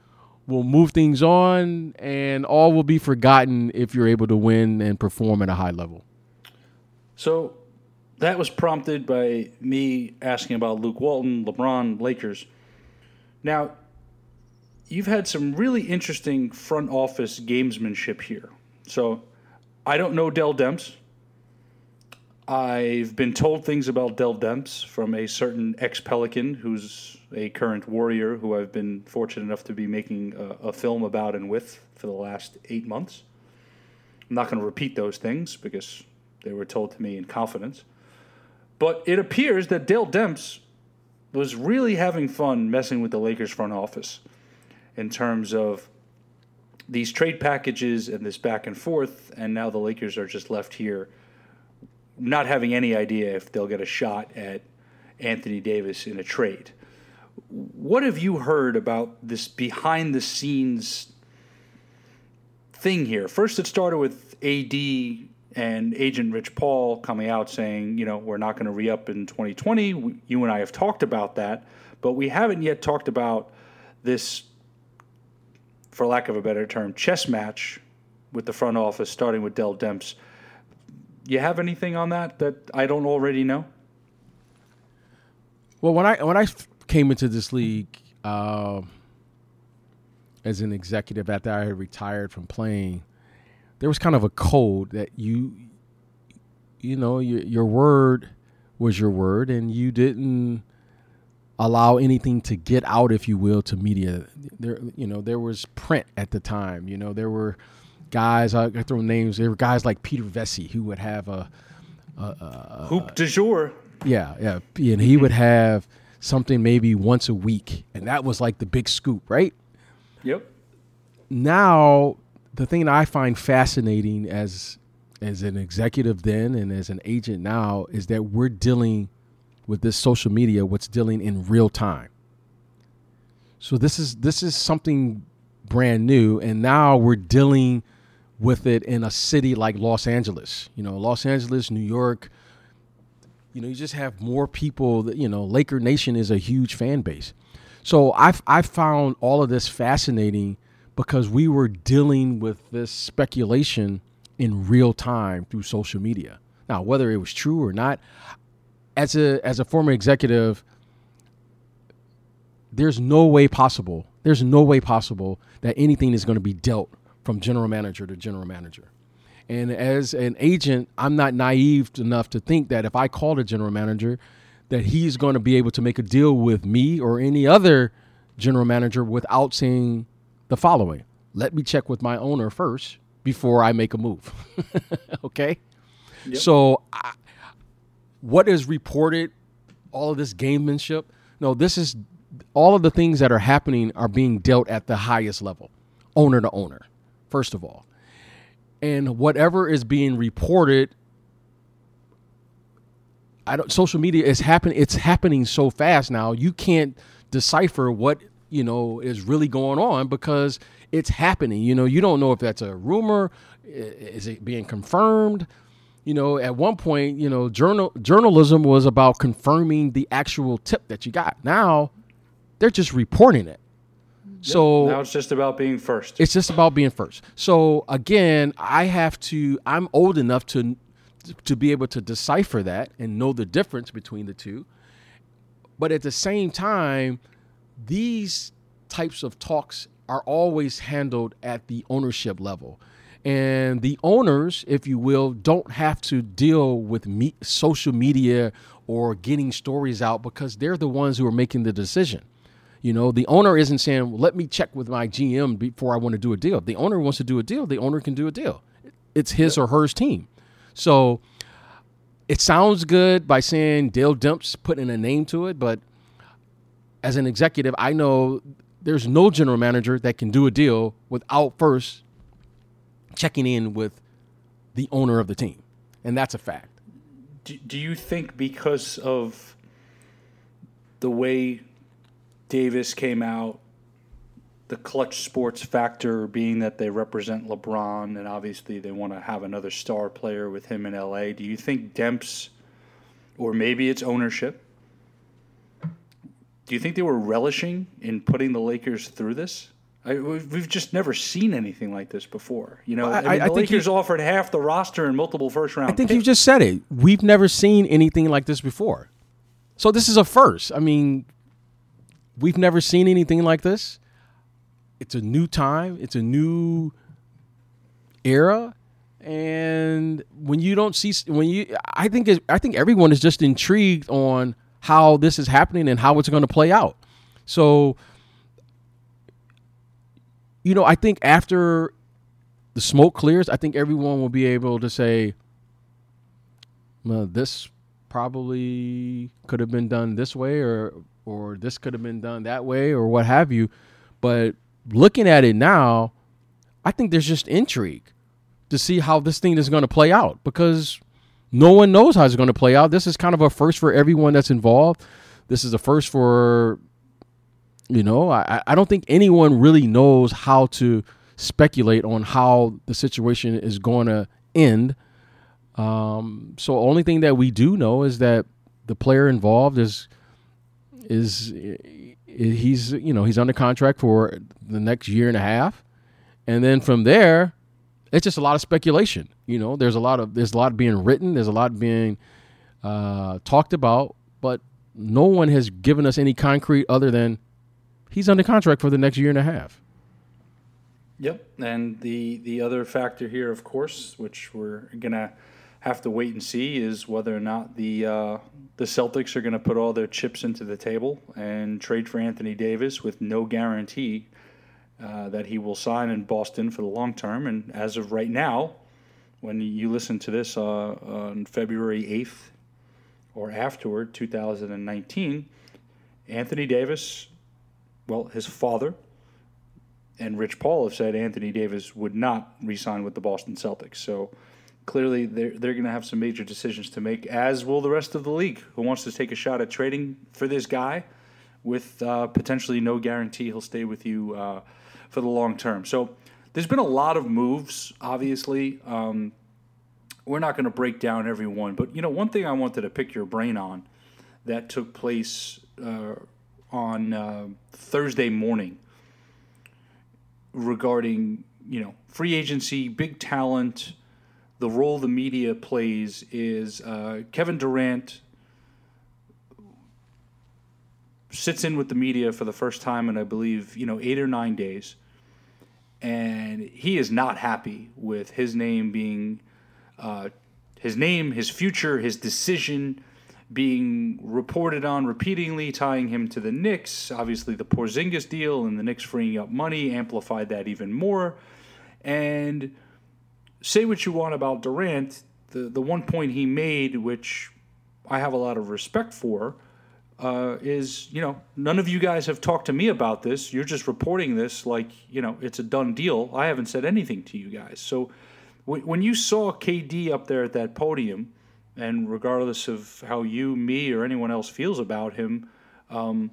will move things on, and all will be forgotten if you're able to win and perform at a high level.
So that was prompted by me asking about Luke Walton, LeBron, Lakers. Now, you've had some really interesting front office gamesmanship here. So, I don't know Dell Demps. I've been told things about Dell Demps from a certain ex Pelican who's a current Warrior who I've been fortunate enough to be making a, a film about and with for the last eight months. I'm not going to repeat those things because they were told to me in confidence. But it appears that Dell Demps was really having fun messing with the Lakers front office in terms of these trade packages and this back and forth, and now the Lakers are just left here not having any idea if they'll get a shot at Anthony Davis in a trade. What have you heard about this behind the scenes thing here? First, it started with AD and agent Rich Paul coming out saying, you know, we're not going to re up in 2020. We, you and I have talked about that, but we haven't yet talked about this, for lack of a better term, chess match with the front office, starting with Dell Demps. You have anything on that that I don't already know?
Well, when I when I came into this league uh, as an executive after I had retired from playing, there was kind of a code that you you know your, your word was your word and you didn't allow anything to get out, if you will, to media. There, you know, there was print at the time. You know, there were guys. I, I throw names. There were guys like Peter Vecsey who would have a, a, a
hoop du jour.
Yeah, yeah, and he would have something maybe once a week, and that was like the big scoop, right?
Yep.
Now, the thing that I find fascinating as as an executive then and as an agent now is that we're dealing with this social media what's dealing in real time. So this is this is something brand new and now we're dealing with it in a city like Los Angeles. You know, Los Angeles, New York, you know, you just have more people that, you know, Laker Nation is a huge fan base. So I've, I found all of this fascinating because we were dealing with this speculation in real time through social media. Now, whether it was true or not, as a as a former executive, there's no way possible. There's no way possible that anything is going to be dealt from general manager to general manager. And as an agent, I'm not naive enough to think that if I called a general manager, that he's going to be able to make a deal with me or any other general manager without saying the following let me check with my owner first before I make a move. okay? Yep. So, I, what is reported, all of this gamemanship, no, this is all of the things that are happening are being dealt at the highest level, owner to owner, first of all. And whatever is being reported I don't social media is happening it's happening so fast now you can't decipher what you know is really going on because it's happening. You know you don't know if that's a rumor is it being confirmed? You know at one point you know journal journalism was about confirming the actual tip that you got. Now they're just reporting it so
now it's just about being first.
It's just about being first. So again, I have to. I'm old enough to to be able to decipher that and know the difference between the two. But at the same time, these types of talks are always handled at the ownership level. And the owners, if you will, don't have to deal with me- social media or getting stories out because they're the ones who are making the decision. You know, the owner isn't saying, well, let me check with my GM before I want to do a deal. If the owner wants to do a deal, the owner can do a deal. It's his or hers team. So it sounds good by saying Dell Demps putting a name to it, but as an executive, I know there's no general manager that can do a deal without first checking in with the owner of the team. And that's a fact.
Do, do you think because of the way Davis came out. The Klutch Sports factor being that they represent LeBron, and obviously they want to have another star player with him in LA. Do you think Demps, or maybe it's ownership, do you think they were relishing in putting the Lakers through this? I, we've just never seen anything like this before. You know, well, I, I, mean, the I Lakers offered half the roster and multiple first round.
I think
picks.
you just said it. We've never seen anything like this before. So this is a first. I mean, We've never seen anything like this. It's a new time. It's a new era, and when you don't see, when you, I think, I think everyone is just intrigued on how this is happening and how it's going to play out. So, you know, I think after the smoke clears, I think everyone will be able to say, well, this probably could have been done this way or or this could have been done that way or what have you. But looking at it now, I think there's just intrigue to see how this thing is going to play out because no one knows how it's going to play out. This is kind of a first for everyone that's involved. This is a first for, you know, I, I don't think anyone really knows how to speculate on how the situation is going to end. Um, so only thing that we do know is that the player involved is is he's you know he's under contract for the next year and a half, and then from there, it's just a lot of speculation. You know, there's a lot of there's a lot being written, there's a lot being uh, talked about, but no one has given us any concrete other than he's under contract for the next year and a half.
Yep, and the the other factor here, of course, which we're gonna have to wait and see is whether or not the uh, the Celtics are going to put all their chips into the table and trade for Anthony Davis with no guarantee uh, that he will sign in Boston for the long term. And as of right now, when you listen to this uh, on February 8th or afterward, 2019, Anthony Davis, well, his father and Rich Paul have said Anthony Davis would not re-sign with the Boston Celtics. So clearly, they're they're going to have some major decisions to make, as will the rest of the league, who wants to take a shot at trading for this guy with uh, potentially no guarantee he'll stay with you uh, for the long term. So there's been a lot of moves, obviously. Um, we're not going to break down every one, but you know, one thing I wanted to pick your brain on that took place uh, on uh, Thursday morning regarding you know free agency, big talent, the role the media plays is uh, Kevin Durant sits in with the media for the first time in I believe you know eight or nine days, and he is not happy with his name being uh, his name, his future, his decision being reported on repeatedly, tying him to the Knicks. Obviously, the Porzingis deal and the Knicks freeing up money amplified that even more. And say what you want about Durant, the the one point he made, which I have a lot of respect for, uh, is you know none of you guys have talked to me about this. You're just reporting this like you know it's a done deal. I haven't said anything to you guys. So when you saw KD up there at that podium, and regardless of how you, me, or anyone else feels about him, um,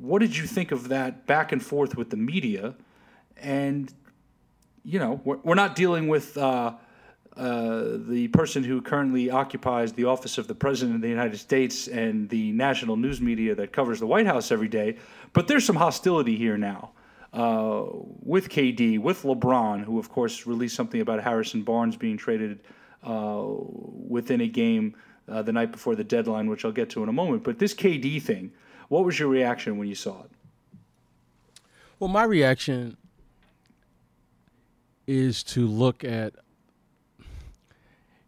what did you think of that back and forth with the media? And you know, we're, we're not dealing with. Uh, uh, the person who currently occupies the office of the President of the United States and the national news media that covers the White House every day. But there's some hostility here now uh, with KD, with LeBron, who, of course, released something about Harrison Barnes being traded uh, within a game uh, the night before the deadline, which I'll get to in a moment. But this KD thing, what was your reaction when you saw it?
Well, my reaction is to look at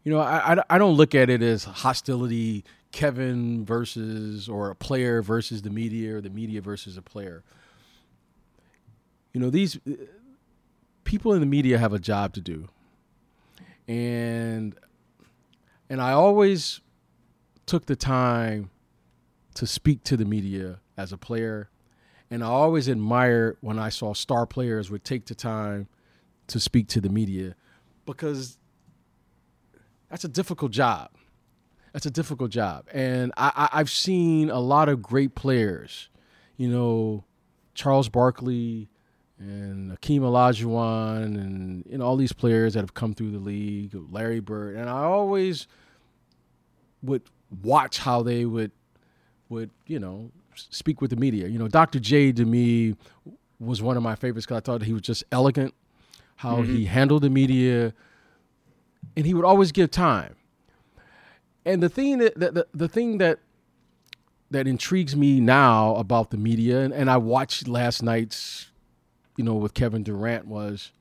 you know, I, I, don't look at it as hostility, Kevin versus or a player versus the media or the media versus a player. You know, these people in the media have a job to do. And and I always took the time to speak to the media as a player. And I always admired when I saw star players would take the time to speak to the media because that's a difficult job. That's a difficult job. And I, I, have seen a lot of great players, you know, Charles Barkley and Akeem Olajuwon and know all these players that have come through the league, Larry Bird, and I always would watch how they would would you know speak with the media. You know, Dr. J to me was one of my favorites because I thought he was just elegant, how mm-hmm. he handled the media, and he would always give time. And the thing that the, the, the thing that that intrigues me now about the media, and, and I watched last night's, you know, with Kevin Durant was.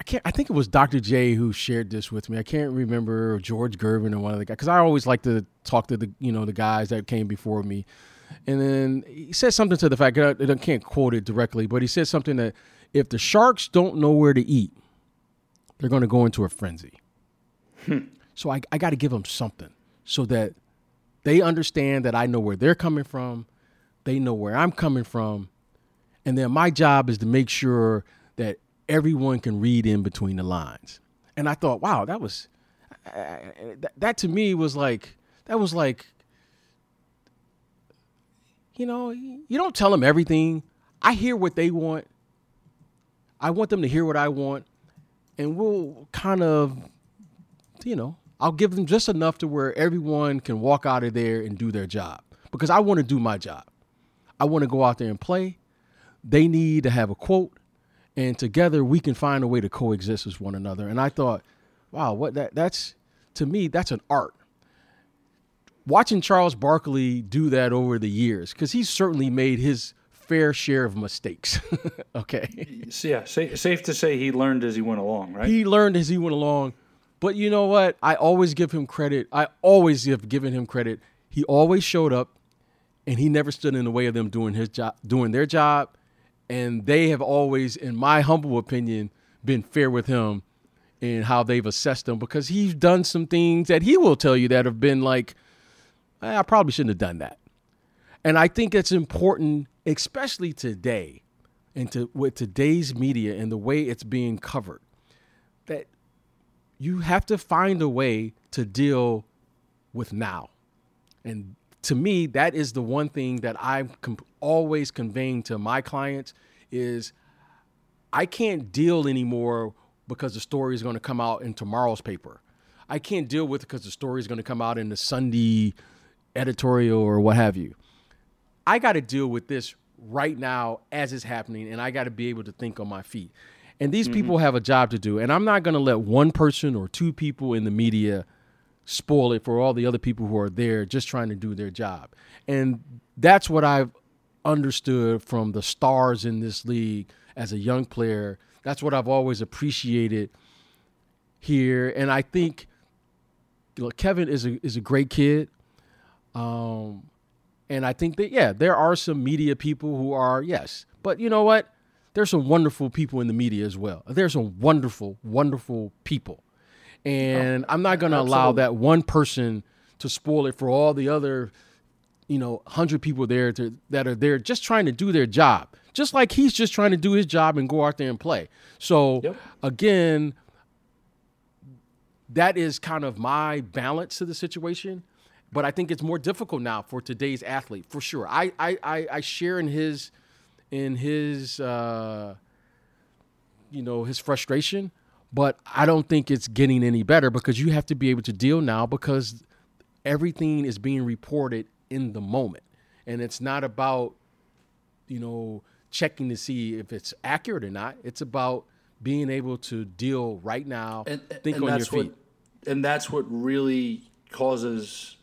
I can't. I think it was Dr. J who shared this with me. I can't remember George Gervin or one of the guys because I always like to talk to the you know the guys that came before me, and then he said something to the fact I, I can't quote it directly, but he said something that if the sharks don't know where to eat, they're going to go into a frenzy. Hmm. So I, I got to give them something so that they understand that I know where they're coming from, they know where I'm coming from, and then my job is to make sure that everyone can read in between the lines. And I thought, wow, that was that, that to me was like that was like you know, you don't tell them everything. I hear what they want. I want them to hear what I want and we'll kind of, you know, I'll give them just enough to where everyone can walk out of there and do their job because I want to do my job. I want to go out there and play. They need to have a quote, and together we can find a way to coexist with one another. And I thought, wow, what that that's to me that's an art. Watching Charles Barkley do that over the years, because he's certainly made his fair share of mistakes. okay.
Yeah, sa- safe to say he learned as he went along, right?
He learned as he went along. But you know what? I always give him credit. I always have given him credit. He always showed up and he never stood in the way of them doing his job doing their job. And they have always, in my humble opinion, been fair with him in how they've assessed him because he's done some things that he will tell you that have been like, Eh, I probably shouldn't have done that. And I think it's important, especially today, and to with today's media and the way it's being covered, that you have to find a way to deal with now. And to me, that is the one thing that I'm com- always conveying to my clients is I can't deal anymore because the story is going to come out in tomorrow's paper. I can't deal with it because the story is going to come out in the Sunday editorial or what have you. I got to deal with this right now as it's happening, and I got to be able to think on my feet. And these mm-hmm. people have a job to do, and I'm not going to let one person or two people in the media spoil it for all the other people who are there just trying to do their job. And that's what I've understood from the stars in this league as a young player. That's what I've always appreciated here. And I think you know, Kevin is a is a great kid. Um, and I think that yeah, there are some media people who are yes, but you know what? There's some wonderful people in the media as well. There's some wonderful, wonderful people, and oh, I'm not going to allow that one person to spoil it for all the other, you know, hundred people there to, that are there just trying to do their job, just like he's just trying to do his job and go out there and play. So yep. again, that is kind of my balance to the situation but I think it's more difficult now for today's athlete for sure. I I, I, I share in his in his uh, you know his frustration, but I don't think it's getting any better because you have to be able to deal now because everything is being reported in the moment, and it's not about you know checking to see if it's accurate or not. It's about being able to deal right now, and, think and on your feet.
What, and that's what really causes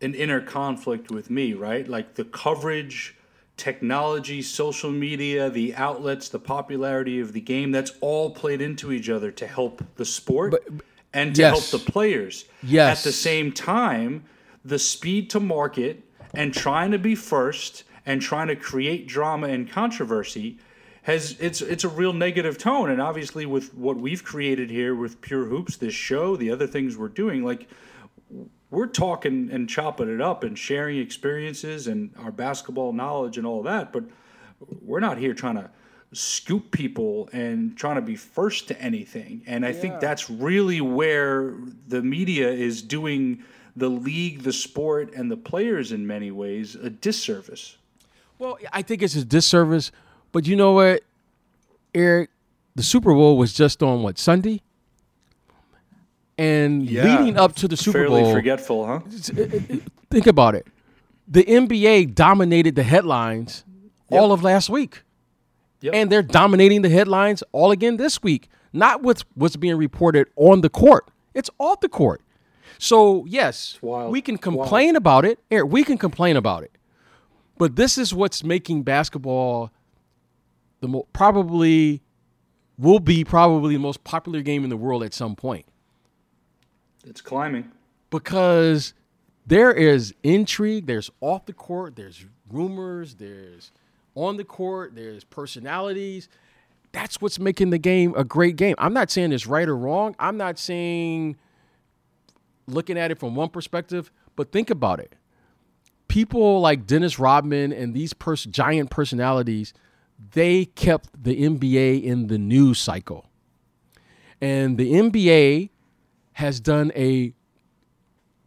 an inner conflict with me, right? Like the coverage, technology, social media, the outlets, the popularity of the game, that's all played into each other to help the sport but, and to yes. help the players.
Yes.
At the same time, the speed to market and trying to be first and trying to create drama and controversy has it's it's a real negative tone and obviously with what we've created here with pure hoops this show the other things we're doing like we're talking and chopping it up and sharing experiences and our basketball knowledge and all that, but we're not here trying to scoop people and trying to be first to anything. And I yeah. think that's really where the media is doing the league, the sport, and the players in many ways a disservice.
Well, I think it's a disservice, but you know what, Eric? The Super Bowl was just on what Sunday. And yeah, leading up to the Super
fairly
Bowl,
forgetful, huh?
Uh, uh, uh, think about it. The NBA dominated the headlines yep. all of last week, yep. and they're dominating the headlines all again this week. Not with what's being reported on the court; it's off the court. So yes, we can complain about it. Eric, we can complain about it, but this is what's making basketball the mo- probably will be probably the most popular game in the world at some point.
It's climbing.
Because there is intrigue, there's off the court, there's rumors, there's on the court, there's personalities. That's what's making the game a great game. I'm not saying it's right or wrong. I'm not saying looking at it from one perspective, but think about it. People like Dennis Rodman and these pers- giant personalities, they kept the NBA in the news cycle. And the NBA has done a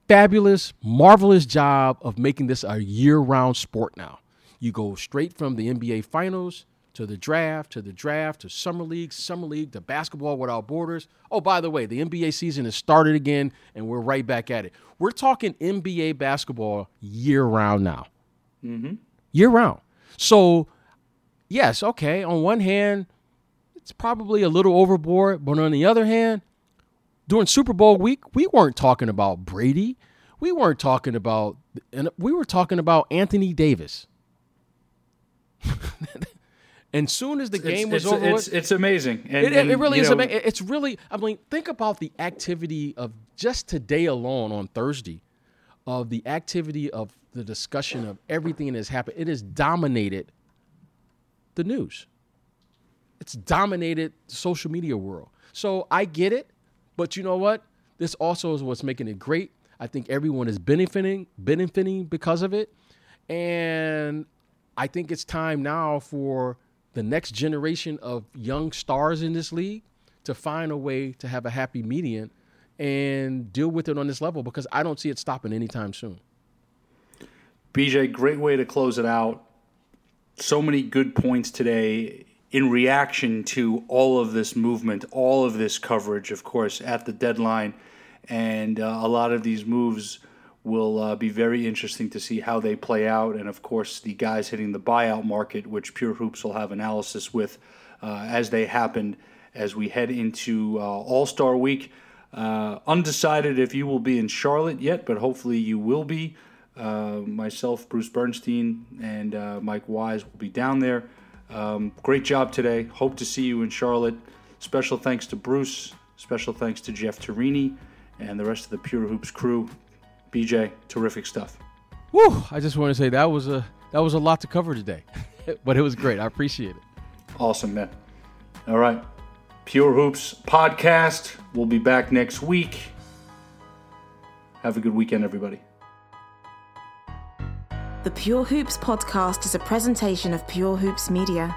fabulous, marvelous job of making this a year round sport now. You go straight from the NBA Finals to the draft, to the draft, to Summer League, Summer League, to Basketball Without Borders. Oh, by the way, the NBA season has started again, and we're right back at it. We're talking NBA basketball year round now. Mm-hmm. Year round. So, yes, okay, on one hand, it's probably a little overboard, but on the other hand, during Super Bowl week, we weren't talking about Brady. We weren't talking about, and we were talking about Anthony Davis. and soon as the game
it's,
was
it's,
over,
it's, it's amazing. And,
it,
and,
it really is
know,
amazing. It's really, I mean, think about the activity of just today alone on Thursday, of the activity of the discussion of everything that's happened. It has dominated the news. It's dominated the social media world. So I get it, but you know what? This also is what's making it great. I think everyone is benefiting, benefiting because of it, and I think it's time now for the next generation of young stars in this league to find a way to have a happy median and deal with it on this level because I don't see it stopping anytime soon.
BJ, great way to close it out. So many good points today in reaction to all of this movement, all of this coverage, of course, at the deadline. And uh, a lot of these moves will uh, be very interesting to see how they play out. And of course, the guys hitting the buyout market, which Pure Hoops will have analysis with uh, as they happen as we head into uh, All Star Week. Uh, undecided if you will be in Charlotte yet, but hopefully you will be. Uh, myself, Bruce Bernstein, and Mike Wise will be down there. Um, great job today. Hope to see you in Charlotte. Special thanks to Bruce. Special thanks to Jeff Torini and the rest of the Pure Hoops crew. BJ, terrific stuff.
Woo! I just want to say that was a that was a lot to cover today, but it was great. I appreciate it.
Awesome, man. All right, Pure Hoops podcast. We'll be back next week. Have a good weekend, everybody.
The Pure Hoops podcast is a presentation of Pure Hoops Media.